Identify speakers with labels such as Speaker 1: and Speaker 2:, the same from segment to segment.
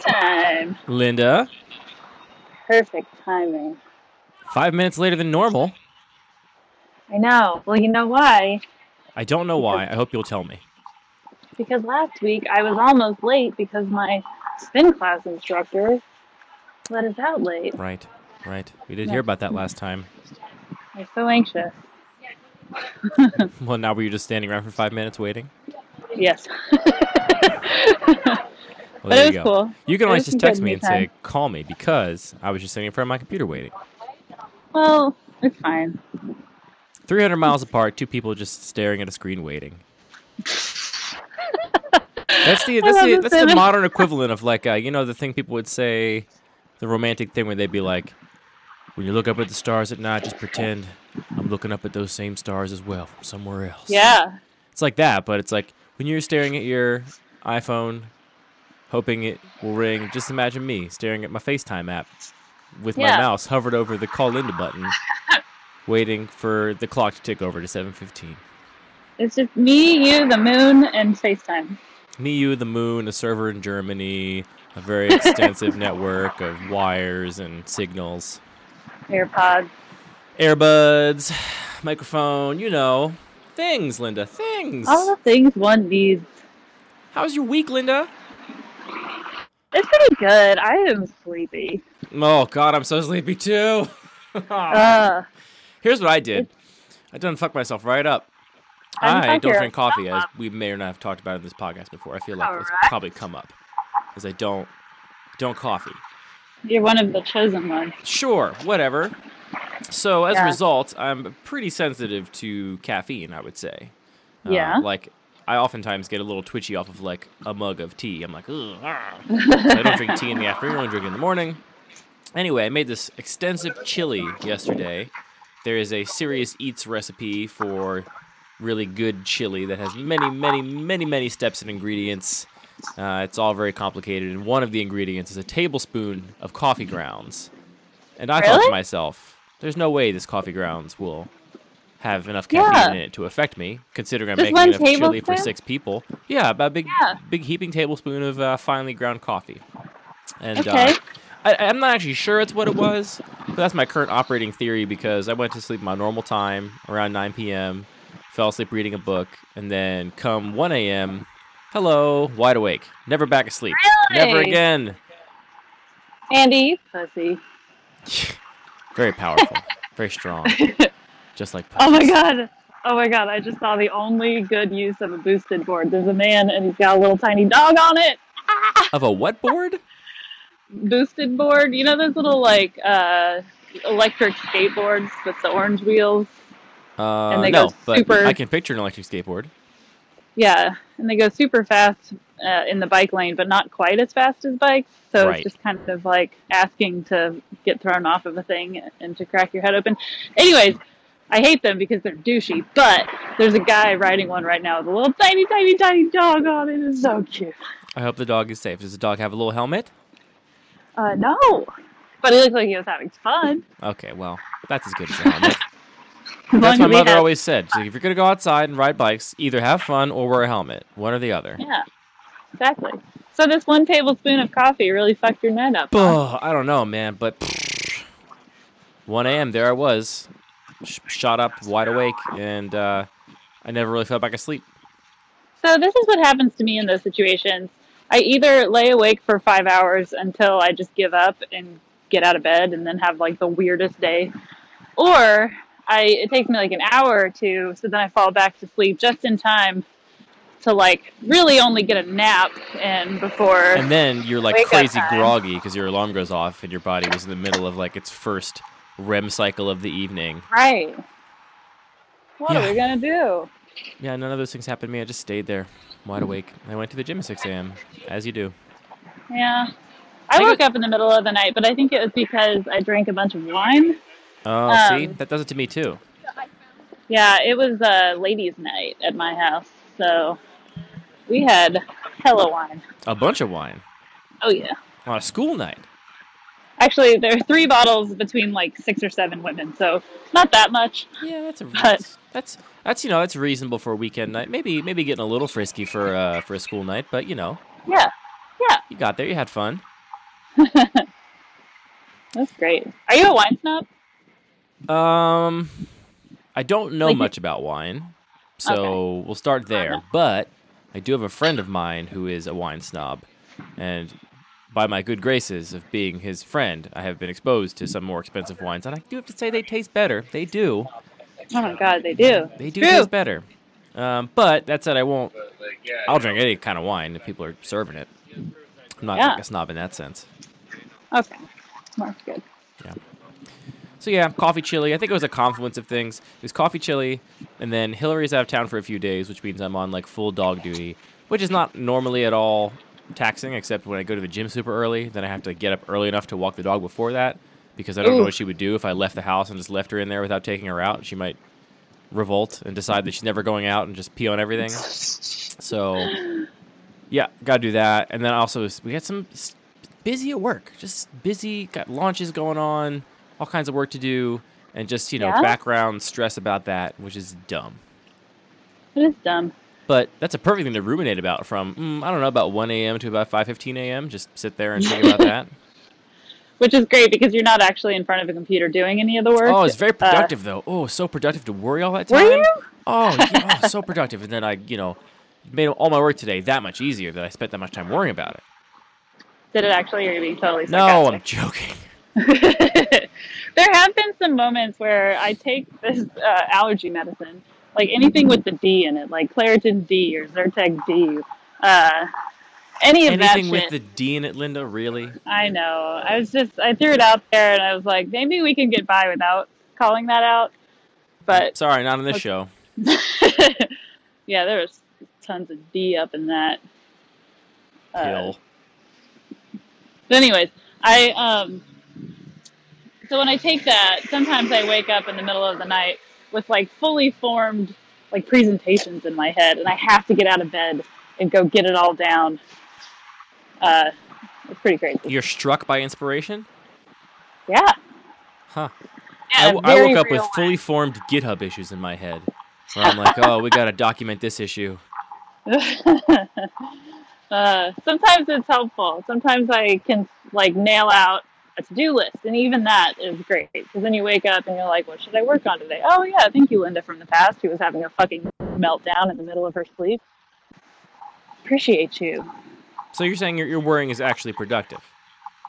Speaker 1: Time.
Speaker 2: Linda,
Speaker 1: Perfect timing.
Speaker 2: five minutes later than normal.
Speaker 1: I know. Well, you know why?
Speaker 2: I don't know why. I hope you'll tell me.
Speaker 1: Because last week I was almost late because my spin class instructor let us out late.
Speaker 2: Right, right. We did hear about that last time.
Speaker 1: I'm so anxious.
Speaker 2: Well, now were you just standing around for five minutes waiting?
Speaker 1: Yes.
Speaker 2: Well,
Speaker 1: But it
Speaker 2: you
Speaker 1: was
Speaker 2: go.
Speaker 1: cool.
Speaker 2: You can
Speaker 1: It
Speaker 2: always just text me and say, call me because I was just sitting in front of my computer waiting.
Speaker 1: well, it's fine.
Speaker 2: 300 miles apart, two people just staring at a screen waiting. That's the that's the,
Speaker 1: the
Speaker 2: that's the modern equivalent of like uh, you know the thing people would say, the romantic thing where they'd be like, when you look up at the stars at night, just pretend I'm looking up at those same stars as well from somewhere else.
Speaker 1: Yeah.
Speaker 2: It's like that, but it's like when you're staring at your iPhone, hoping it will ring. Just imagine me staring at my FaceTime app with my mouse hovered over the call Linda button, waiting for the clock to tick over to 7:15.
Speaker 1: It's just me, you, the moon, and FaceTime.
Speaker 2: Me, you, the moon, a server in Germany, a very extensive network of wires and signals,
Speaker 1: AirPods.
Speaker 2: earbuds, microphone, you know, things, Linda, things.
Speaker 1: All the things one needs.
Speaker 2: How's your week, Linda?
Speaker 1: It's pretty good. I am sleepy.
Speaker 2: Oh God, I'm so sleepy too.
Speaker 1: Uh,
Speaker 2: Here's what I did. I done fucked myself right up.
Speaker 1: You
Speaker 2: I don't drink coffee, as we may or not have talked about in this podcast before. I feel like it's probably come up, as I don't don't coffee.
Speaker 1: you're one of the chosen ones.
Speaker 2: Sure, whatever. So as a result, I'm pretty sensitive to caffeine. I would say. Uh,
Speaker 1: Yeah.
Speaker 2: Like I oftentimes get a little twitchy off of like a mug of tea. I'm like, Ugh, ah. I don't drink tea in the afternoon. I only drink it in the morning. Anyway, I made this extensive chili yesterday. There is a Serious Eats recipe for really good chili that has many, many, many, many steps and ingredients. Uh, it's all very complicated, and one of the ingredients is a tablespoon of coffee grounds. And I thought to myself, there's no way this coffee grounds will have enough caffeine
Speaker 1: Yeah.
Speaker 2: in it to affect me, considering I'm
Speaker 1: Just
Speaker 2: making enough chili for six people. Yeah, about a big,
Speaker 1: Yeah.
Speaker 2: big heaping tablespoon of uh, finely ground coffee. And
Speaker 1: Okay.
Speaker 2: uh, I, I'm not actually sure it's what it was, but that's my current operating theory because I went to sleep my normal time around 9 p.m., fell asleep reading a book, and then come 1 a.m., hello, wide awake, never back asleep, never again.
Speaker 1: Andy, pussy.
Speaker 2: Very powerful, very strong, just like
Speaker 1: Oh my god. Oh my god, I just saw the only good use of a boosted board. There's a man and he's got a little tiny dog on it.
Speaker 2: Of a what board?
Speaker 1: Boosted board. You know those little like uh electric skateboards with the orange wheels?
Speaker 2: Uh,
Speaker 1: they
Speaker 2: no,
Speaker 1: go
Speaker 2: but
Speaker 1: super-
Speaker 2: I can picture an electric skateboard.
Speaker 1: Yeah, and they go super fast uh, in the bike lane, but not quite as fast as bikes. So
Speaker 2: Right.
Speaker 1: it's just kind of like asking to get thrown off of a thing and to crack your head open. Anyways, I hate them because they're douchey. But there's a guy riding one right now with a little tiny, tiny, tiny dog on it. It's so cute.
Speaker 2: I hope the dog is safe. Does the dog have a little helmet?
Speaker 1: Uh, no, but it looked like he was having fun.
Speaker 2: Okay, well, that's as good as a helmet. That's
Speaker 1: long
Speaker 2: my mother always said. Like, if you're gonna go outside and ride bikes, either have fun or wear a helmet. One or the other.
Speaker 1: Yeah, exactly. So this one tablespoon of coffee really fucked your night up. huh?
Speaker 2: Oh, I don't know, man, but 1 a.m. there I was, sh- shot up, wide awake, and uh, I never really fell back asleep.
Speaker 1: So this is what happens to me in those situations. I either lay awake for five hours until I just give up and get out of bed and then have like the weirdest day, or I it takes me like an hour or two, so then I fall back to sleep just in time to like really only get a nap and before
Speaker 2: And then you're like crazy groggy because your alarm goes off and your body was in the middle of like its first REM cycle of the evening.
Speaker 1: right. What
Speaker 2: Yeah.
Speaker 1: are we gonna do?
Speaker 2: Yeah, none of those things happened to me. I just stayed there, wide awake. I went to the gym at 6 a.m., as you do.
Speaker 1: Yeah. I
Speaker 2: Take
Speaker 1: woke
Speaker 2: it-
Speaker 1: up in the middle of the night, but I think it was because I drank a bunch of wine.
Speaker 2: Oh, see?
Speaker 1: Um,
Speaker 2: That does it to me too.
Speaker 1: Yeah, it was a ladies' night at my house, so we had hella wine.
Speaker 2: A bunch of wine.
Speaker 1: Oh yeah.
Speaker 2: On a school night.
Speaker 1: Actually, there are three bottles between like six or seven women, so not that much.
Speaker 2: Yeah, that's a
Speaker 1: But-
Speaker 2: that's, that's you know that's reasonable for a weekend night. Maybe maybe getting a little frisky for uh for a school night, but you know
Speaker 1: Yeah, Yeah.
Speaker 2: You got there. You had fun.
Speaker 1: That's great. Are you a wine snob?
Speaker 2: Um, I don't know
Speaker 1: Like-
Speaker 2: much about wine, so we'll start there. But I do have a friend of mine who is a wine snob, and by my good graces of being his friend, I have been exposed to some more expensive wines, and I do have to say they taste better. They do.
Speaker 1: Oh my god, they do.
Speaker 2: They do
Speaker 1: True.
Speaker 2: taste better. Um, but that said, I won't. I'll drink any kind of wine if people are serving it. I'm not
Speaker 1: Yeah.
Speaker 2: like a snob in that sense.
Speaker 1: Okay. That's good. Yeah.
Speaker 2: So yeah, coffee chili. I think it was a confluence of things. It was coffee chili, and then Hillary's out of town for a few days, which means I'm on like full dog duty, which is not normally at all taxing, except when I go to the gym super early. Then I have to get up early enough to walk the dog before that, because I don't know what she would do if I left the house and just left her in there without taking her out. She might revolt and decide that she's never going out and just pee on everything. So yeah, gotta do that. And then also we got some busy at work, just busy. Got launches going on, all kinds of work to do, and just you know
Speaker 1: Yeah?
Speaker 2: background stress about that, which is dumb.
Speaker 1: It is dumb.
Speaker 2: But that's a perfect thing to ruminate about. From mm, I don't know about 1 a.m. to about 5:15 a.m. Just sit there and think about that.
Speaker 1: Which is great because you're not actually in front of a computer doing any of the work.
Speaker 2: Oh, it's very
Speaker 1: Uh,
Speaker 2: productive though. Oh, so productive to worry all that time.
Speaker 1: Were you?
Speaker 2: Oh, yeah, oh, so productive. And then I, you know, made all my work today that much easier that I spent that much time worrying about it.
Speaker 1: Did it actually? Or are you being totally sarcastic?
Speaker 2: No, I'm joking.
Speaker 1: there have been some moments where I take this uh, allergy medicine, like anything with the D in it, like Claritin D or Zyrtec D, uh, any of
Speaker 2: Anything
Speaker 1: that
Speaker 2: with the D in it, Linda? Really?
Speaker 1: I know. I was just I threw it out there and I was like, maybe we can get by without calling that out. But
Speaker 2: Sorry, not on this show.
Speaker 1: yeah, there was tons of D up in that. Uh. But anyways, I um so when I take that, sometimes I wake up in the middle of the night with like fully formed like presentations in my head and I have to get out of bed and go get it all down. Uh it's pretty crazy.
Speaker 2: You're struck by inspiration?
Speaker 1: Yeah.
Speaker 2: Huh.
Speaker 1: yeah
Speaker 2: I, w- I woke up with fully formed GitHub issues in my head. Where I'm like, oh, we got to document this issue.
Speaker 1: uh, sometimes it's helpful. Sometimes I can like nail out a to-do list, and even that is great because then you wake up and you're like, "What should I work on today?" Oh yeah, thank you, Linda from the past, who was having a fucking meltdown in the middle of her sleep. Appreciate you.
Speaker 2: So you're saying your, your worrying is actually productive?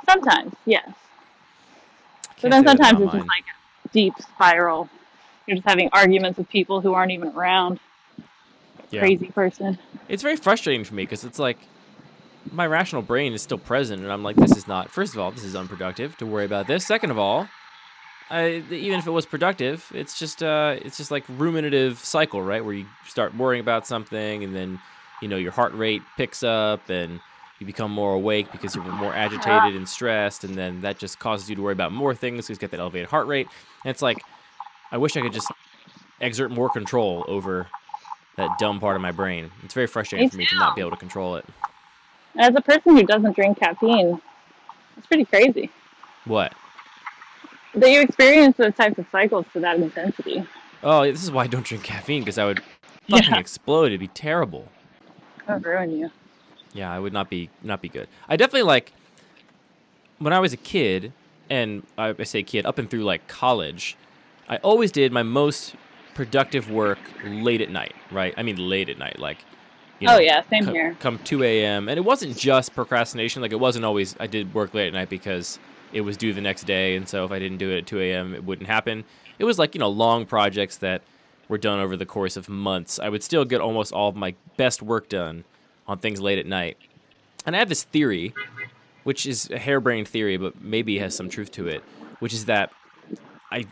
Speaker 1: Sometimes, yes, but then sometimes it's just like a deep spiral. You're just having arguments with people who aren't even around.
Speaker 2: Yeah.
Speaker 1: Crazy person.
Speaker 2: It's very frustrating for me because it's like my rational brain is still present, and I'm like, this is not. First of all, this is unproductive to worry about this. Second of all, I, even if it was productive, it's just uh, it's just like ruminative cycle, right? Where you start worrying about something, and then you know your heart rate picks up, and you become more awake because you're more agitated and stressed, and then that just causes you to worry about more things because you get that elevated heart rate. And it's like, I wish I could just exert more control over that dumb part of my brain. It's very frustrating
Speaker 1: Me
Speaker 2: for me to not be able to control it.
Speaker 1: As a person who doesn't drink caffeine, it's pretty crazy.
Speaker 2: What?
Speaker 1: that you experience those types of cycles to that intensity.
Speaker 2: Oh, this is why I don't drink caffeine because I would fucking
Speaker 1: Yeah.
Speaker 2: explode. It'd be terrible.
Speaker 1: It'll ruin you.
Speaker 2: Yeah, I would not be not be good. I definitely like when I was a kid, and I I say kid up and through like college. I always did my most productive work late at night. Right? I mean, late at night, like. You
Speaker 1: oh yeah, same
Speaker 2: co-
Speaker 1: here.
Speaker 2: come 2 a.m. And it wasn't just procrastination. Like, it wasn't always, I did work late at night because it was due the next day. And so if I didn't do it at 2 a.m., it wouldn't happen. It was like, you know, long projects that were done over the course of months. I would still get almost all of my best work done on things late at night. And I have this theory, which is a harebrained theory, but maybe has some truth to it, which is that I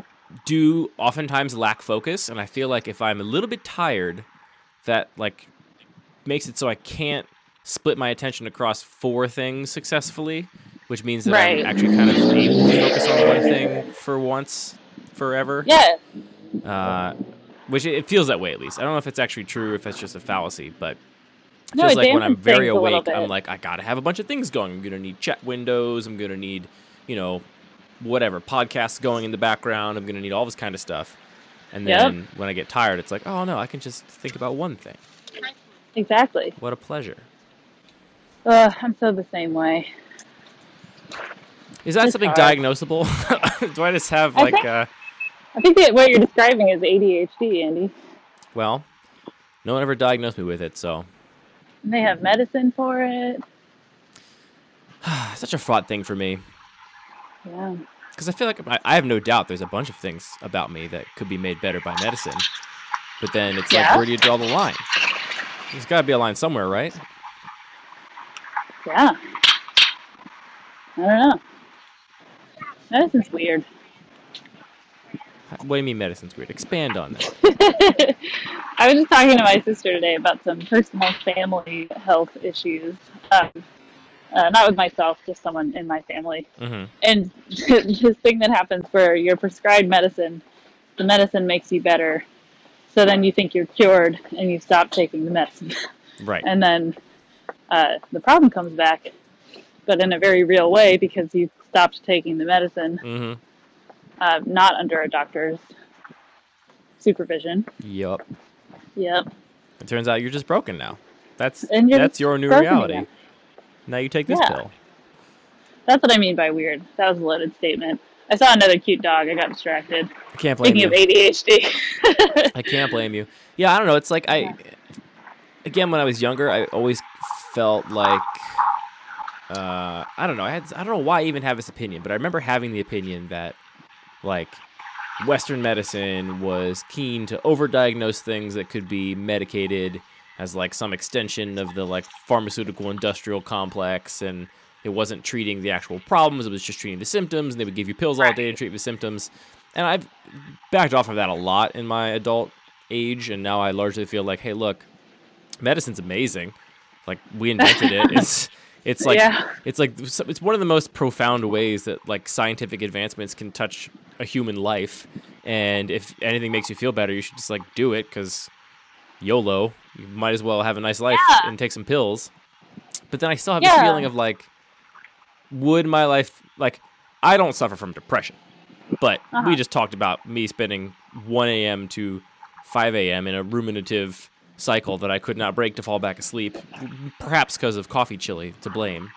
Speaker 2: do oftentimes lack focus. And I feel like if I'm a little bit tired, that like makes it so I can't split my attention across four things successfully, which means that
Speaker 1: Right.
Speaker 2: I'm actually kind of able to focus on one thing for once, forever.
Speaker 1: Yeah,
Speaker 2: Uh, which it feels that way at least. I don't know if it's actually true, if it's just a fallacy, but it
Speaker 1: No,
Speaker 2: feels like when I'm very
Speaker 1: things a little
Speaker 2: awake, I'm like, I gotta have a bunch of things going. I'm gonna need chat windows. I'm gonna need, you know, whatever podcasts going in the background. I'm gonna need all this kind of stuff. And
Speaker 1: Yep.
Speaker 2: then when I get tired, it's like, oh no, I can just think about one thing.
Speaker 1: Exactly.
Speaker 2: What a pleasure.
Speaker 1: Ugh, I'm so the same way.
Speaker 2: Is that
Speaker 1: It's
Speaker 2: something
Speaker 1: hard.
Speaker 2: diagnosable? Do I just have
Speaker 1: I
Speaker 2: like
Speaker 1: think-
Speaker 2: uh
Speaker 1: I think that what you're describing is ADHD, Andy.
Speaker 2: well, no one ever diagnosed me with it, so
Speaker 1: And they have medicine for it.
Speaker 2: such a fraught thing for me.
Speaker 1: Yeah.
Speaker 2: Because I feel like I, I have no doubt there's a bunch of things about me that could be made better by medicine. But then it's like, where do you draw the line? There's got to be a line somewhere, right?
Speaker 1: Yeah. I don't know. Medicine's weird.
Speaker 2: What do you mean medicine's weird? Expand on that.
Speaker 1: I was just talking to my sister today about some personal family health issues. Um, uh, not with myself, just someone in my family.
Speaker 2: hmm
Speaker 1: And this thing that happens where you're prescribed medicine, the medicine makes you better. So then you think you're cured and you stop taking the medicine.
Speaker 2: Right.
Speaker 1: and then uh, the problem comes back, but in a very real way because you stopped taking the medicine,
Speaker 2: hmm
Speaker 1: uh, not under a doctor's supervision.
Speaker 2: Yup.
Speaker 1: Yep.
Speaker 2: It turns out you're just broken now. That's that's your new reality.
Speaker 1: again.
Speaker 2: Now you take this
Speaker 1: Yeah.
Speaker 2: pill.
Speaker 1: That's what I mean by weird. That was a loaded statement. I saw another cute dog. I got distracted.
Speaker 2: I can't blame
Speaker 1: Speaking
Speaker 2: you.
Speaker 1: of ADHD.
Speaker 2: I can't blame you. Yeah, I don't know. It's like I, again, when I was younger, I always felt like, uh, I don't know. I had, I don't know why I even have this opinion, but I remember having the opinion that, like, Western medicine was keen to overdiagnose things that could be medicated as like some extension of the like pharmaceutical industrial complex, and it wasn't treating the actual problems; it was just treating the symptoms. And they would give you pills all day to treat the symptoms. And I've backed off of that a lot in my adult age, and now I largely feel like, hey, look, medicine's amazing. Like we invented it. It's it's like
Speaker 1: yeah.
Speaker 2: it's like it's one of the most profound ways that like scientific advancements can touch a human life. And if anything makes you feel better, you should just like do it because YOLO. You might as well have a nice life
Speaker 1: Yeah.
Speaker 2: and take some pills. But then I still have this feeling of like, would my life like I don't suffer from depression, but
Speaker 1: Uh-huh.
Speaker 2: we just talked about me spending 1 a.m. to 5 a.m. in a ruminative cycle that I could not break to fall back asleep, perhaps because of coffee chili to blame.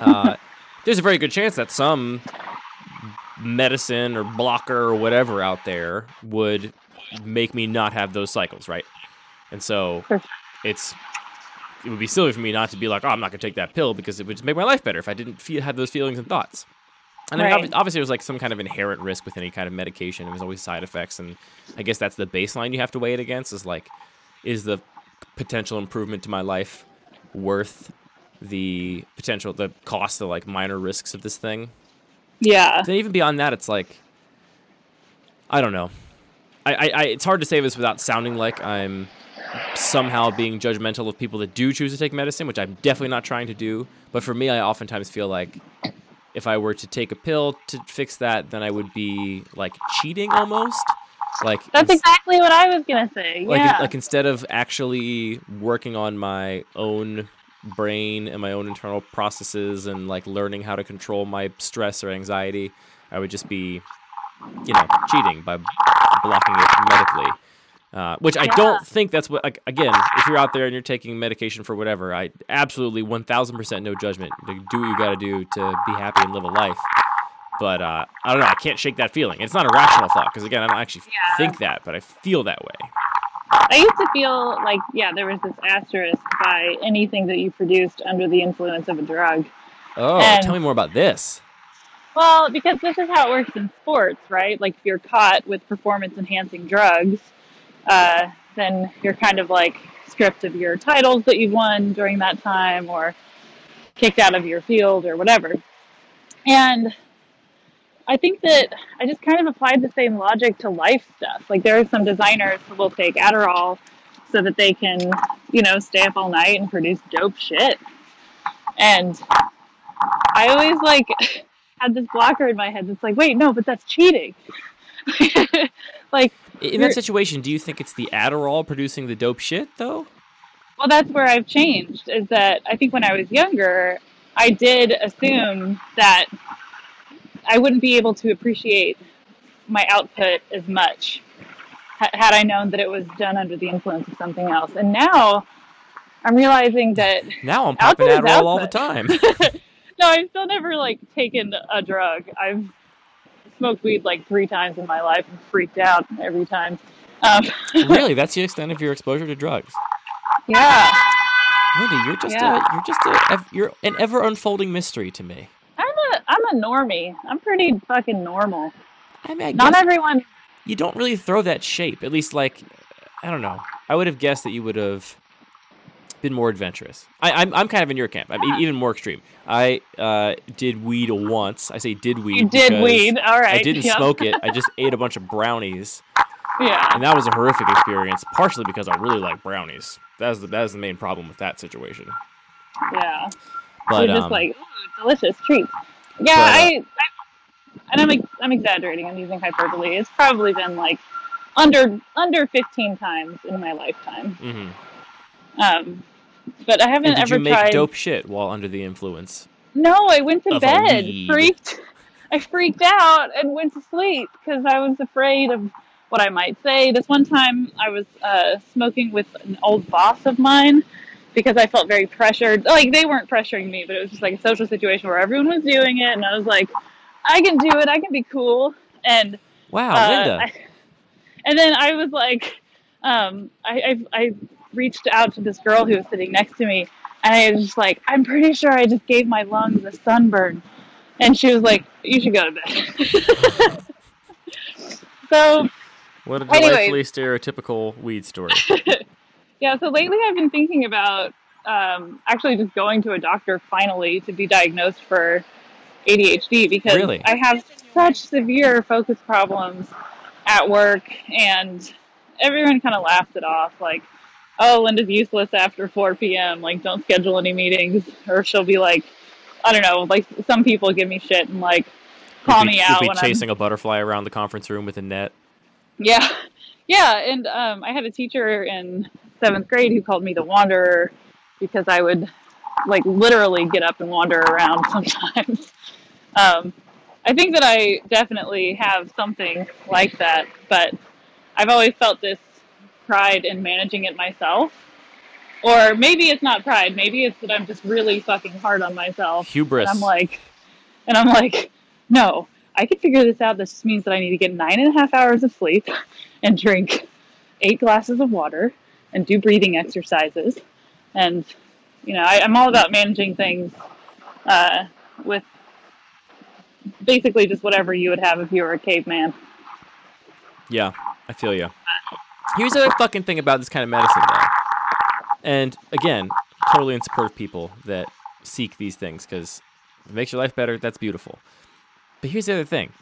Speaker 2: Uh, there's a very good chance that some medicine or blocker or whatever out there would make me not have those cycles, right? And so it's it would be silly for me not to be like, oh, I'm not gonna take that pill because it would just make my life better if I didn't feel have those feelings and thoughts. And then
Speaker 1: Right.
Speaker 2: obvi- obviously, there's like some kind of inherent risk with any kind of medication. There's always side effects, and I guess that's the baseline you have to weigh it against. Is like, is the potential improvement to my life worth the potential, the cost, the like minor risks of this thing?
Speaker 1: Yeah.
Speaker 2: Then even beyond that, it's like, I don't know. I, I, I it's hard to say this without sounding like I'm somehow being judgmental of people that do choose to take medicine, which I'm definitely not trying to do. But for me, I oftentimes feel like if I were to take a pill to fix that, then I would be like cheating almost. Like
Speaker 1: That's
Speaker 2: ins-
Speaker 1: exactly what I was gonna say.
Speaker 2: like
Speaker 1: yeah.
Speaker 2: like instead of actually working on my own brain and my own internal processes and like learning how to control my stress or anxiety i would just be you know cheating by blocking it medically uh, which i
Speaker 1: Yeah.
Speaker 2: don't think that's what like again if you're out there and you're taking medication for whatever i absolutely 1000% no judgment do what you got to do to be happy and live a life but uh, i don't know i can't shake that feeling it's not a rational thought because again i don't actually
Speaker 1: Yeah.
Speaker 2: think that but i feel that way
Speaker 1: I used to feel like, yeah, there was this asterisk by anything that you produced under the influence of a drug.
Speaker 2: Oh,
Speaker 1: And-
Speaker 2: tell me more about this.
Speaker 1: Well, because this is how it works in sports, right? Like if you're caught with performance enhancing drugs, uh, then you're kind of like stripped of your titles that you've won during that time or kicked out of your field or whatever. And I think that I just kind of applied the same logic to life stuff. Like there are some designers who will take Adderall so that they can, you know, stay up all night and produce dope shit. And I always like had this blocker in my head that's like, wait, no, but that's cheating. like,
Speaker 2: In that situation, do you think it's the Adderall producing the dope shit, though?
Speaker 1: well, that's where I've changed. Is that I think when I was younger, I did assume that I wouldn't be able to appreciate my output as much had I known that it was done under the influence of something else. And now I'm realizing that
Speaker 2: Now I'm popping
Speaker 1: Output
Speaker 2: Adderall all the time.
Speaker 1: no, I've still never like taken a drug. I've smoked weed like three times in my life and freaked out every time. Um,
Speaker 2: really, that's the extent of your exposure to drugs.
Speaker 1: yeah,
Speaker 2: Lindy, you're just
Speaker 1: Yeah.
Speaker 2: a, you're just a, you're an ever unfolding mystery to me.
Speaker 1: I'm a I'm a normie. I'm pretty fucking normal.
Speaker 2: I mean, I
Speaker 1: Not everyone.
Speaker 2: you don't really throw that shape. At least, like, I don't know. I would have guessed that you would have been more adventurous. I, I'm, I'm kind of in your camp. I'm e- even more extreme. I uh, did weed once. I say did weed.
Speaker 1: You did weed. All right.
Speaker 2: I didn't
Speaker 1: yeah.
Speaker 2: smoke it. I just ate a bunch of brownies,
Speaker 1: Yeah.
Speaker 2: and that was a horrific experience. Partially because I really like brownies. That's the that is the main problem with that situation.
Speaker 1: Yeah.
Speaker 2: But
Speaker 1: You're just
Speaker 2: um,
Speaker 1: like, ooh, delicious treats. Yeah,
Speaker 2: but, uh,
Speaker 1: I, I, and I'm ex- I'm exaggerating. I'm using hyperbole. It's probably been like under under 15 times in my lifetime.
Speaker 2: mhm.
Speaker 1: Um, but I haven't
Speaker 2: And did
Speaker 1: ever
Speaker 2: you make
Speaker 1: tried.
Speaker 2: dope shit while under the influence?
Speaker 1: No, I went to bed. Freaked. I freaked out and went to sleep because I was afraid of what I might say. This one time, I was uh, smoking with an old boss of mine because I felt very pressured. Like they weren't pressuring me, but it was just like a social situation where everyone was doing it, and I was like, "I can do it. I can be cool." And
Speaker 2: Wow,
Speaker 1: uh,
Speaker 2: Linda.
Speaker 1: I- and then I was like, um, I, I, I reached out to this girl who was sitting next to me, and I was just like, I'm pretty sure I just gave my lungs a sunburn. And she was like, You should go to bed. so,
Speaker 2: what a
Speaker 1: anyway.
Speaker 2: stereotypical weed story.
Speaker 1: yeah, so lately I've been thinking about um, actually just going to a doctor finally to be diagnosed for ADHD because
Speaker 2: Really?
Speaker 1: I have such severe focus problems at work, and everyone kind of laughs it off like, oh, Linda's useless after 4 p.m., like, don't schedule any meetings. Or she'll be like, I don't know, like, some people give me shit and, like, call
Speaker 2: be,
Speaker 1: me out
Speaker 2: be
Speaker 1: when
Speaker 2: chasing a butterfly around the conference room with a net.
Speaker 1: Yeah. Yeah, and um, I had a teacher in seventh grade who called me the wanderer because I would like literally get up and wander around sometimes. um, I think that I definitely have something like that, but I've always felt this pride in managing it myself. Or maybe it's not pride, maybe it's that I'm just really fucking hard on myself.
Speaker 2: Hubris.
Speaker 1: And I'm like, and I'm like, no, I can figure this out. This just means that I need to get nine and a half hours of sleep and drink eight glasses of water and do breathing exercises. And, you know, I, I'm all about managing things uh, with basically just whatever you would have if you were a caveman.
Speaker 2: Yeah, I feel you. Here's the other fucking thing about this kind of medicine, though. And again, totally in support of people that seek these things because it makes your life better, that's beautiful. But here's the other thing.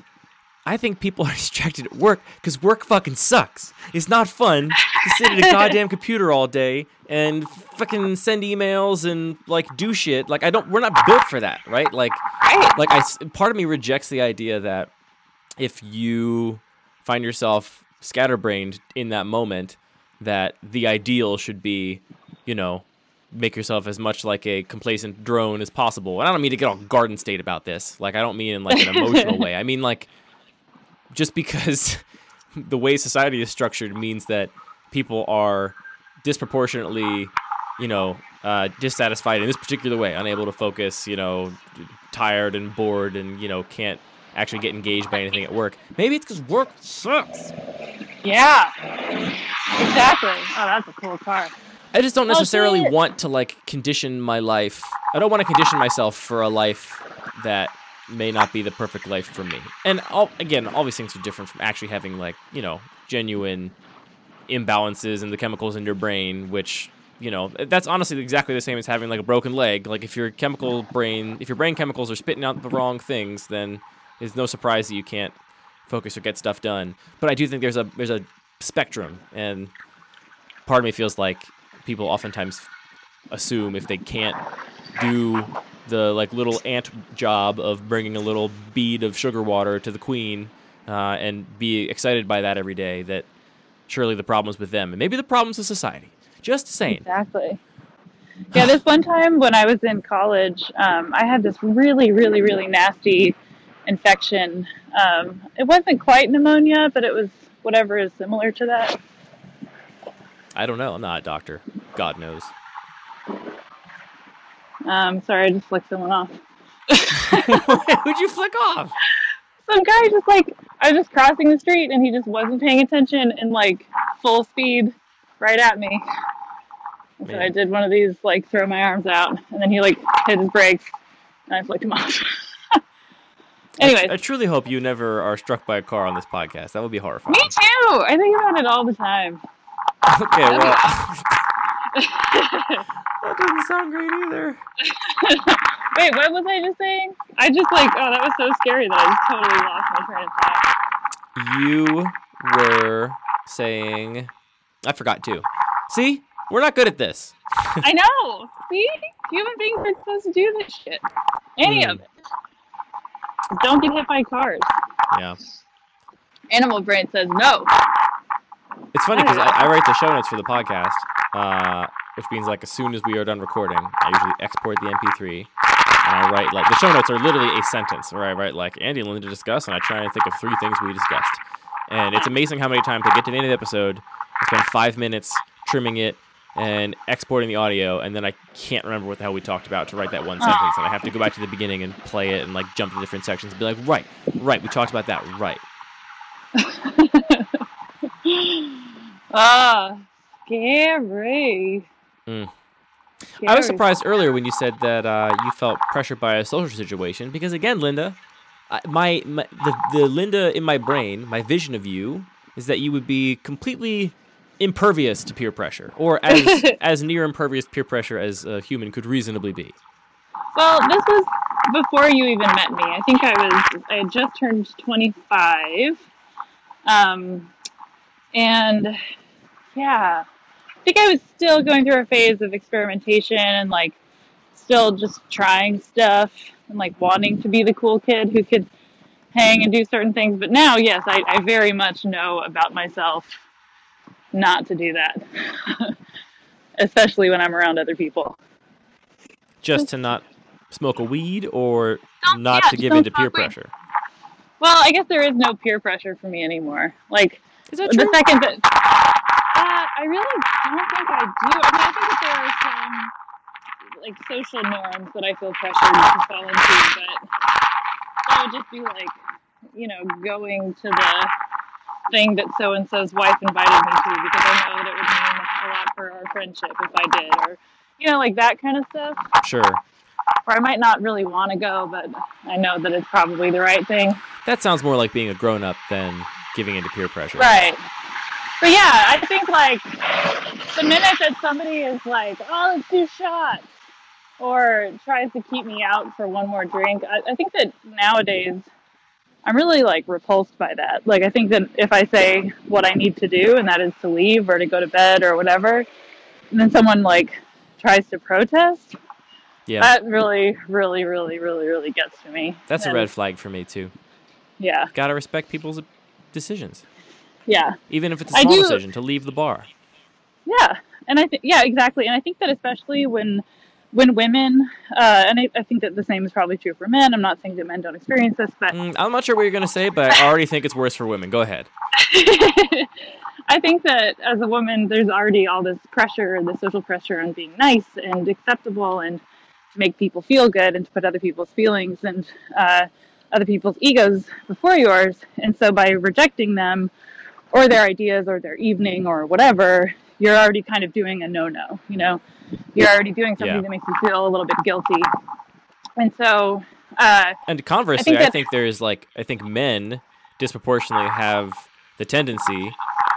Speaker 2: I think people are distracted at work because work fucking sucks. It's not fun to sit at a goddamn computer all day and fucking send emails and like do shit. Like I don't. We're not built for that, right? Like like I, part of me rejects the idea that if you find yourself scatterbrained in that moment, that the ideal should be, you know, make yourself as much like a complacent drone as possible. And I don't mean to get all garden state about this. Like I don't mean in like an emotional way. I mean like just because the way society is structured means that people are disproportionately, you know, uh, dissatisfied in this particular way, unable to focus, you know, tired and bored, and you know can't actually get engaged by anything at work. Maybe it's because work sucks.
Speaker 1: Yeah. Exactly. Oh, that's a cool car.
Speaker 2: I just don't necessarily want to like condition my life. I don't want to condition myself for a life that may not be the perfect life for me. And all, again, all these things are different from actually having like you know genuine imbalances in the chemicals in your brain, which you know that's honestly exactly the same as having like a broken leg. Like if your chemical brain, if your brain chemicals are spitting out the wrong things, then it's no surprise that you can't focus or get stuff done. But I do think there's a there's a spectrum, and part of me feels like people oftentimes assume if they can't do the like little ant job of bringing a little bead of sugar water to the queen uh, and be excited by that every day that surely the problem's with them and maybe the problem's with society just saying
Speaker 1: Exactly. Yeah, this one time when I was in college, um, I had this really, really, really nasty infection. Um, it wasn't quite pneumonia, but it was whatever is similar to that.
Speaker 2: i don't know i'm not a doctor god knows
Speaker 1: Um, sorry, I just flicked someone off.
Speaker 2: Who'd you flick off?
Speaker 1: Some guy just like I was just crossing the street and he just wasn't paying attention and like full speed right at me. So I did one of these like throw my arms out and then he like hit his brakes and I flicked him off. Anyways,
Speaker 2: I, I truly hope you never are struck by a car on this podcast. That would be horrifying.
Speaker 1: me too. I think about it all the time.
Speaker 2: Okay, well, that doesn't sound great either.
Speaker 1: Wait, what was I just saying? I just like oh that was so scary that I just totally lost my train of thought.
Speaker 2: You were saying, I forgot too. See, we're not good at this.
Speaker 1: I know. See, human beings are supposed to do this shit. Any
Speaker 2: Hmm.
Speaker 1: of it. Don't get hit by cars.
Speaker 2: Yeah,
Speaker 1: Animal brain says no.
Speaker 2: it's funny because I, I write the show notes for the podcast, uh, which means like as soon as we are done recording, I usually export the MP3 and I write like the show notes are literally a sentence where I write like Andy and Linda discuss, and I try and think of three things we discussed. And it's amazing how many times I get to the end of the episode, I spend five minutes trimming it and exporting the audio, and then I can't remember what the hell we talked about to write that one sentence, and I have to go back to the beginning and play it and like jump to different sections and be like, right, right, we talked about that, right.
Speaker 1: Ah, scary.
Speaker 2: Mm. I was surprised earlier when you said that uh, you felt pressured by a social situation because again, Linda, I, my, my the, the Linda in my brain, my vision of you is that you would be completely impervious to peer pressure, or as as near impervious to peer pressure as a human could reasonably be.
Speaker 1: Well, this was before you even met me. I think I was I had just turned 25. Um and yeah, I think I was still going through a phase of experimentation and like still just trying stuff and like wanting to be the cool kid who could hang and do certain things. But now, yes, I, I very much know about myself not to do that. Especially when I'm around other people.
Speaker 2: Just to not smoke a weed, or
Speaker 1: Don't-
Speaker 2: not
Speaker 1: yeah,
Speaker 2: to give
Speaker 1: don't
Speaker 2: in to peer
Speaker 1: smoke weed.
Speaker 2: pressure.
Speaker 1: Well, I guess there is no peer pressure for me anymore. Like
Speaker 2: Is that
Speaker 1: the
Speaker 2: true?
Speaker 1: second that uh, I really don't think I do. I mean, I think that there are some like social norms that I feel pressured to fall into, but that would just be like, you know, going to the thing that so and so's wife invited me to because I know that it would mean a lot for our friendship if I did, or you know, like that kind of stuff.
Speaker 2: Sure.
Speaker 1: Or I might not really want to go, but I know that it's probably the right thing.
Speaker 2: That sounds more like being a grown up than giving into peer pressure.
Speaker 1: Right. But yeah, I think like the minute that somebody is like, oh, let's do shots, or tries to keep me out for one more drink, I, I think that nowadays I'm really like repulsed by that. Like, I think that if I say what I need to do, and that is to leave or to go to bed or whatever, and then someone like tries to protest,
Speaker 2: Yeah,
Speaker 1: that really, really, really, really, really gets to me.
Speaker 2: that's a red flag for me too.
Speaker 1: Yeah,
Speaker 2: Gotta respect people's decisions,
Speaker 1: yeah.
Speaker 2: even if it's a small decision to leave the bar.
Speaker 1: Yeah, and I think yeah, exactly, and I think that especially when when women, uh, and I, I think that the same is probably true for men. I'm not saying that men don't experience this, but
Speaker 2: Mm, I'm not sure what you're gonna say, but I already think it's worse for women. Go ahead.
Speaker 1: I think that as a woman, there's already all this pressure, the social pressure on being nice and acceptable, and to make people feel good, and to put other people's feelings and uh, other people's egos before yours. And so by rejecting them, or their ideas, or their evening, or whatever, you're already kind of doing a no-no. You know, you're already doing something
Speaker 2: Yeah.
Speaker 1: that makes you feel a little bit guilty. And so, uh,
Speaker 2: And conversely, I
Speaker 1: that-
Speaker 2: think there is like I think men disproportionately have the tendency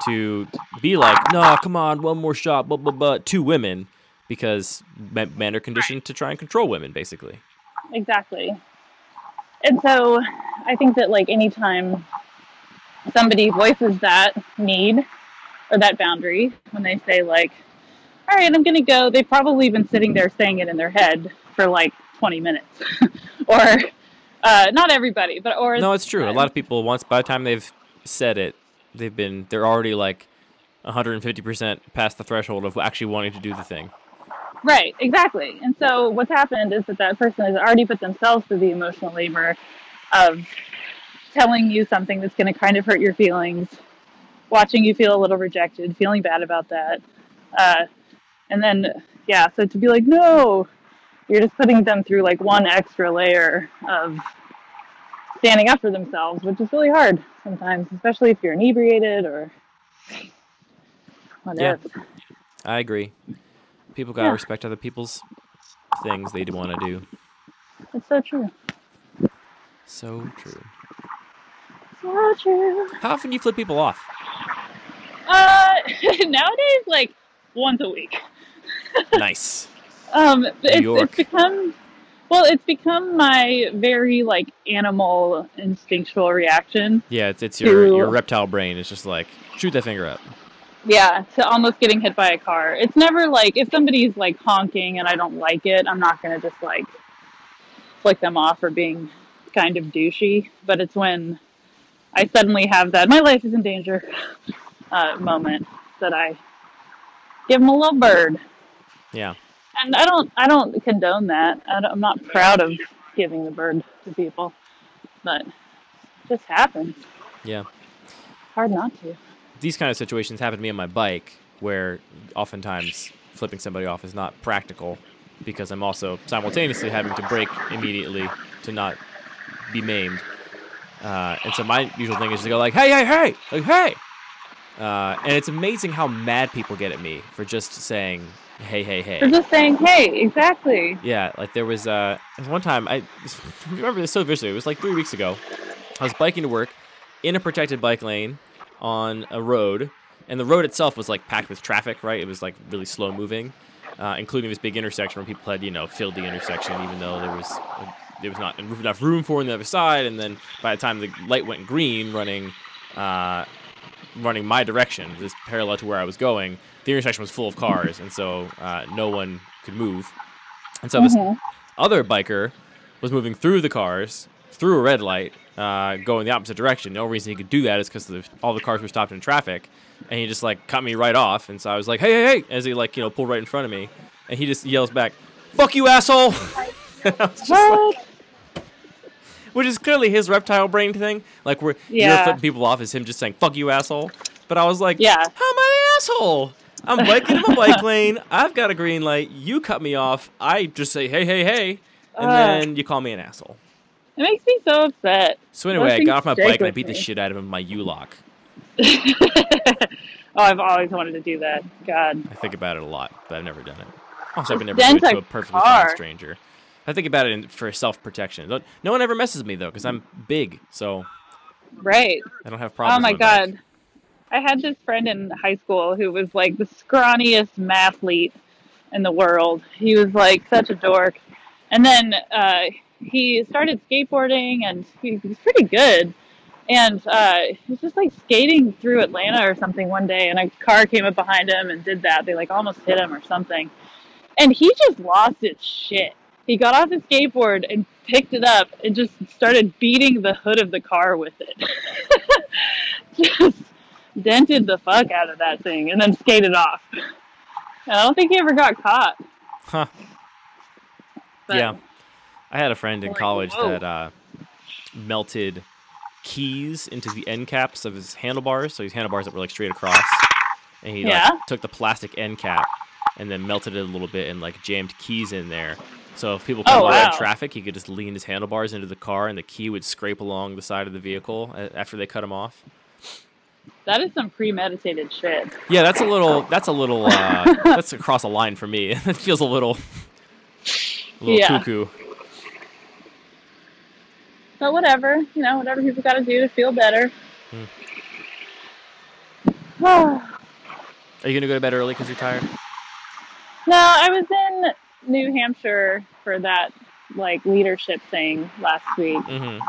Speaker 2: to be like, "No, come on, one more shot," blah blah blah, to women because men are conditioned to try and control women, basically.
Speaker 1: Exactly. And so I think that like anytime somebody voices that need or that boundary when they say like, all right, I'm gonna go, they've probably been sitting there saying it in their head for like 20 minutes. or uh, not everybody, but or
Speaker 2: No, it's true. A lot of people once by the time they've said it, they've been they're already like 150% past the threshold of actually wanting to do the thing.
Speaker 1: Right, exactly. And so what's happened is that that person has already put themselves through the emotional labor of telling you something that's going to kind of hurt your feelings, watching you feel a little rejected, feeling bad about that. Uh, and then, yeah, so to be like, no, you're just putting them through like one extra layer of standing up for themselves, which is really hard sometimes, especially if you're inebriated or whatever. Yeah.
Speaker 2: I agree. People gotta
Speaker 1: Yeah.
Speaker 2: respect other people's things they want to do.
Speaker 1: It's so true.
Speaker 2: So true.
Speaker 1: So true.
Speaker 2: How often do you flip people off?
Speaker 1: Uh, nowadays, like once a week.
Speaker 2: nice.
Speaker 1: Um, it's,
Speaker 2: York.
Speaker 1: it's become well, it's become my very like animal instinctual reaction.
Speaker 2: Yeah, it's, it's your
Speaker 1: To-
Speaker 2: your reptile brain. It's just like shoot that finger up.
Speaker 1: Yeah, to almost getting hit by a car. It's never like if somebody's like honking and I don't like it, I'm not gonna just like flick them off for being kind of douchey. But it's when I suddenly have that my life is in danger uh, moment that I give them a little bird.
Speaker 2: Yeah.
Speaker 1: And I don't I don't condone that. I I'm not proud of giving the bird to people, but it just happens.
Speaker 2: Yeah.
Speaker 1: Hard not to.
Speaker 2: These kind of situations happen to me on my bike, where oftentimes flipping somebody off is not practical, because I'm also simultaneously having to brake immediately to not be maimed. Uh, and so my usual thing is to go like, "Hey, hey, hey, like, hey!" Uh, and it's amazing how mad people get at me for just saying, "Hey, hey, hey."
Speaker 1: They're just saying, hey, exactly.
Speaker 2: Yeah, like there was uh one time I remember this so vividly. It was like three weeks ago. I was biking to work in a protected bike lane on a road, and the road itself was like packed with traffic. Right, it was like really slow moving, uh, including this big intersection where people had you know filled the intersection, even though there was there was not enough room for on the other side. And then by the time the light went green, running. Uh, running my direction, this parallel to where I was going, the intersection was full of cars, and so uh, no one could move. And so this
Speaker 1: Mhm.
Speaker 2: other biker was moving through the cars, through a red light, uh, going the opposite direction. The only reason he could do that is because all the cars were stopped in traffic, and he just like cut me right off. And so I was like, "Hey, hey, hey!" As he like you know pulled right in front of me, and he just yells back, "Fuck you, asshole!" I was just like,
Speaker 1: What?
Speaker 2: Which is clearly his reptile brain thing. Like where you're flipping people off is him just saying "fuck you, asshole." But I was like,
Speaker 1: Yeah.
Speaker 2: how am I an asshole? I'm biking in my bike lane. I've got a green light. You cut me off. I just say hey, hey, hey, and
Speaker 1: Ugh.
Speaker 2: then you call me an asshole.
Speaker 1: It makes me so upset.
Speaker 2: So anyway, I got off my bike and I beat the shit out of him with my U-lock.
Speaker 1: oh, I've always wanted to do that. God.
Speaker 2: I think about it a lot, but I've never done it. Also, I've never done it to
Speaker 1: a
Speaker 2: a perfectly fine stranger. I think about it in, for self-protection. No one ever messes with me though, because I'm big, so
Speaker 1: Right.
Speaker 2: I don't have problems.
Speaker 1: Oh my god. I had this friend in high school who was like the scrawniest mathlete in the world. He was like such a dork. And then uh, he started skateboarding and he was pretty good. And uh, he was just like skating through Atlanta or something one day, and a car came up behind him and did that. They like almost hit him or something. And he just lost his shit. He got off his skateboard and picked it up and just started beating the hood of the car with it. just dented the fuck out of that thing and then skated off. And I don't think he ever got caught.
Speaker 2: Huh.
Speaker 1: But-
Speaker 2: yeah. I had a friend in
Speaker 1: Like,
Speaker 2: college
Speaker 1: whoa.
Speaker 2: that uh, melted keys into the end caps of his handlebars. So his handlebars that were like straight across, and he
Speaker 1: Yeah.
Speaker 2: like took the plastic end cap and then melted it a little bit and like jammed keys in there. So if people
Speaker 1: Oh,
Speaker 2: come out
Speaker 1: wow.
Speaker 2: in traffic, he could just lean his handlebars into the car, and the key would scrape along the side of the vehicle after they cut him off.
Speaker 1: That is some premeditated shit.
Speaker 2: Yeah, that's a little. That's a little. Uh, that's across a line for me. it feels a little. A little
Speaker 1: Yeah.
Speaker 2: cuckoo.
Speaker 1: But whatever, you know, whatever people got to do to feel better.
Speaker 2: Hmm. Are you gonna go to bed early because you're tired?
Speaker 1: No, I was in New Hampshire for that like leadership thing last week,
Speaker 2: Mm-hmm.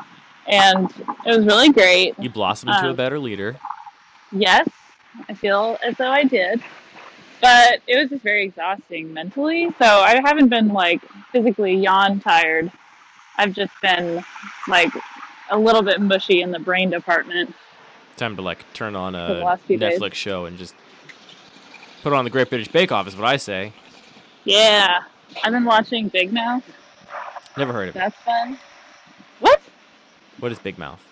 Speaker 1: and it was really great.
Speaker 2: You blossom into a
Speaker 1: Um,
Speaker 2: better leader.
Speaker 1: Yes, I feel as though I did. But it was just very exhausting mentally. So I haven't been like physically yawn tired. I've just been like a little bit mushy in the brain department.
Speaker 2: Time to like turn on a Netflix
Speaker 1: days.
Speaker 2: show and just put on the Great British Bake Off is what I say.
Speaker 1: Yeah. I've been watching Big Mouth.
Speaker 2: Never heard of it.
Speaker 1: That's fun. What?
Speaker 2: What is Big Mouth?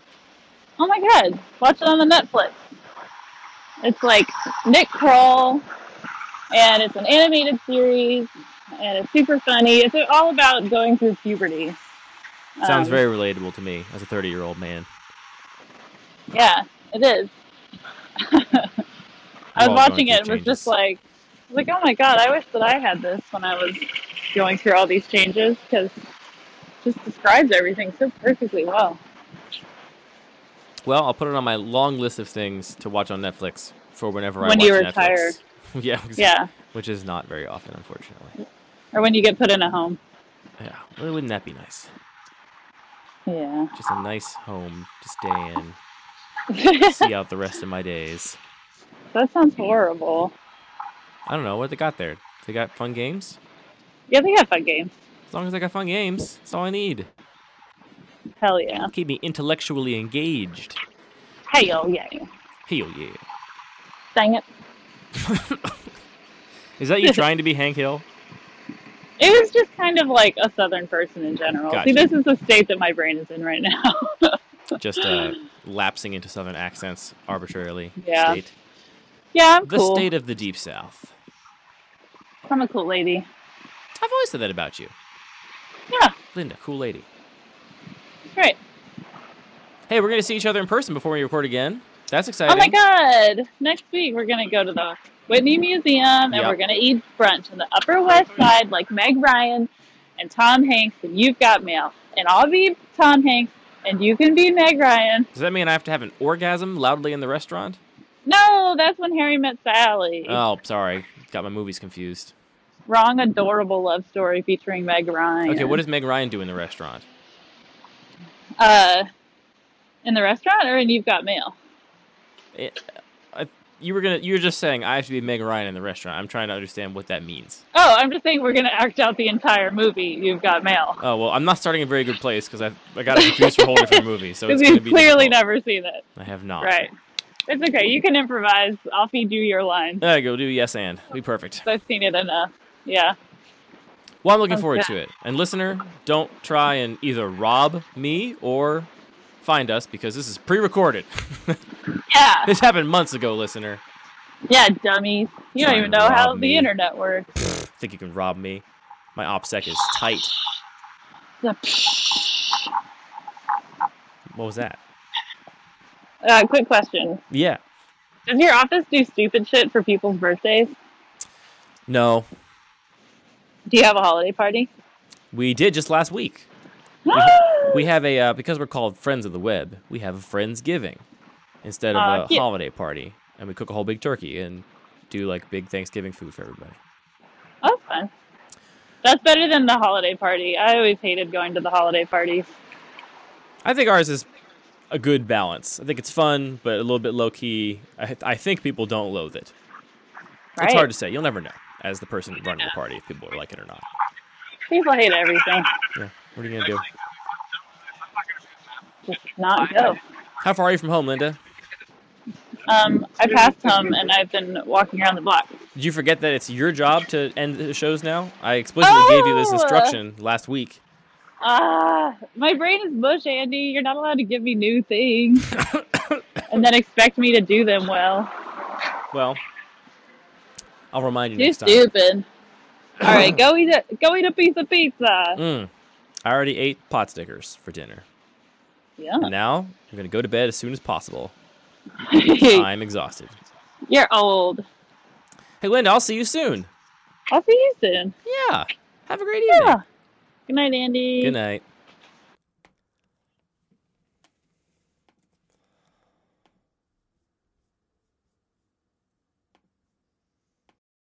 Speaker 1: Oh my god. Watch it on the Netflix. It's like Nick Kroll and it's an animated series and it's super funny. It's all about going through puberty.
Speaker 2: Sounds
Speaker 1: Um,
Speaker 2: very relatable to me as a 30 year old man.
Speaker 1: Yeah, it is. I was watching it and was just like, like, oh my god, I wish that I had this when I was going through all these changes because it just describes everything so perfectly well.
Speaker 2: Well, I'll put it on my long list of things to watch on Netflix for whenever I
Speaker 1: When you retire.
Speaker 2: yeah, exactly.
Speaker 1: Yeah,
Speaker 2: Which is not very often, unfortunately.
Speaker 1: or when you get put in a home.
Speaker 2: Yeah. Well, wouldn't that be nice?
Speaker 1: Yeah.
Speaker 2: Just a nice home to stay in, see out the rest of my days.
Speaker 1: that sounds horrible.
Speaker 2: I don't know what they got there. They got fun games.
Speaker 1: Yeah, they have fun games.
Speaker 2: As long as I got fun games, that's all I need.
Speaker 1: Hell yeah.
Speaker 2: Keep me intellectually engaged.
Speaker 1: Hell yeah.
Speaker 2: Hell yeah.
Speaker 1: Dang it.
Speaker 2: Is that you trying to be Hank Hill?
Speaker 1: It was just kind of like a southern person in general.
Speaker 2: Gotcha.
Speaker 1: See, this is the state that my brain is in right now.
Speaker 2: Just uh, lapsing into southern accents arbitrarily.
Speaker 1: Yeah.
Speaker 2: State.
Speaker 1: yeah, I'm
Speaker 2: The
Speaker 1: cool.
Speaker 2: state of the deep south.
Speaker 1: I'm a cool lady.
Speaker 2: I've always said that about you.
Speaker 1: Yeah,
Speaker 2: Linda, cool lady.
Speaker 1: great.
Speaker 2: Hey, we're going to see each other in person before we record again. That's exciting.
Speaker 1: Oh my god! Next week we're gonna go to the Whitney Museum and
Speaker 2: Yep.
Speaker 1: we're gonna eat brunch on the Upper West Side like Meg Ryan and Tom Hanks and You've Got Mail. And I'll be Tom Hanks and you can be Meg Ryan.
Speaker 2: Does that mean I have to have an orgasm loudly in the restaurant?
Speaker 1: No, that's when Harry met Sally.
Speaker 2: Oh, sorry. Got my movies confused.
Speaker 1: Wrong adorable love story featuring Meg Ryan.
Speaker 2: Okay, what does Meg Ryan do in the restaurant?
Speaker 1: uh in the restaurant or in You've Got Mail?
Speaker 2: It, I, you were gonna. You were just saying I have to be Meg Ryan in the restaurant. I'm trying to understand what that means.
Speaker 1: Oh, I'm just saying we're gonna act out the entire movie. You've Got Mail.
Speaker 2: Oh well, I'm not starting in a very good place because I I got confused for a whole different movie. So it's
Speaker 1: you've
Speaker 2: be
Speaker 1: clearly
Speaker 2: difficult.
Speaker 1: never seen it.
Speaker 2: I have not.
Speaker 1: Right. It's okay. You can improvise. I'll feed you your lines.
Speaker 2: There you go. Do yes and be perfect.
Speaker 1: I've seen it enough. Yeah.
Speaker 2: Well, I'm looking
Speaker 1: Okay.
Speaker 2: forward to it. And listener, don't try and either rob me or find us because this is pre-recorded.
Speaker 1: Yeah.
Speaker 2: this happened months ago, listener.
Speaker 1: Yeah, dummies. You
Speaker 2: Try
Speaker 1: don't even know how
Speaker 2: rob
Speaker 1: the internet works.
Speaker 2: Think you can rob me? My OPSEC is tight. What was that?
Speaker 1: Uh, quick question.
Speaker 2: Yeah.
Speaker 1: Does your office do stupid shit for people's birthdays?
Speaker 2: No,
Speaker 1: Do you have a holiday party?
Speaker 2: we did just last week. We have a uh, because we're called Friends of the Web. We have a Friendsgiving instead of
Speaker 1: Aw,
Speaker 2: a
Speaker 1: cute.
Speaker 2: holiday party, and we cook a whole big turkey and do like big Thanksgiving food for everybody.
Speaker 1: Oh, that's fun. That's better than the holiday party. I always hated going to the holiday parties.
Speaker 2: I think ours is a good balance. I think it's fun, but a little bit low key. I, I think people don't loathe it.
Speaker 1: Right?
Speaker 2: It's hard to say. You'll never know as the person running the party if people like it or not.
Speaker 1: People hate everything.
Speaker 2: Yeah. What are you gonna do?
Speaker 1: Just not go.
Speaker 2: How far are you from home, Linda?
Speaker 1: Um, I passed home and I've been walking around the block.
Speaker 2: Did you forget that it's your job to end the shows now? I explicitly gave you this
Speaker 1: Oh!
Speaker 2: instruction last week.
Speaker 1: Ah, my brain is mush, Andy. You're not allowed to give me new things and then expect me to do them well.
Speaker 2: Well, I'll remind you
Speaker 1: You're
Speaker 2: time.
Speaker 1: stupid. All right, go eat a go eat a piece of pizza.
Speaker 2: Mm. I already ate pot stickers for dinner.
Speaker 1: Yeah.
Speaker 2: And now I'm gonna go to bed as soon as possible. I'm exhausted.
Speaker 1: You're old.
Speaker 2: Hey, Linda, I'll see you soon.
Speaker 1: I'll see you soon.
Speaker 2: Yeah. Have a great evening.
Speaker 1: Yeah. Good night, Andy.
Speaker 2: Good night.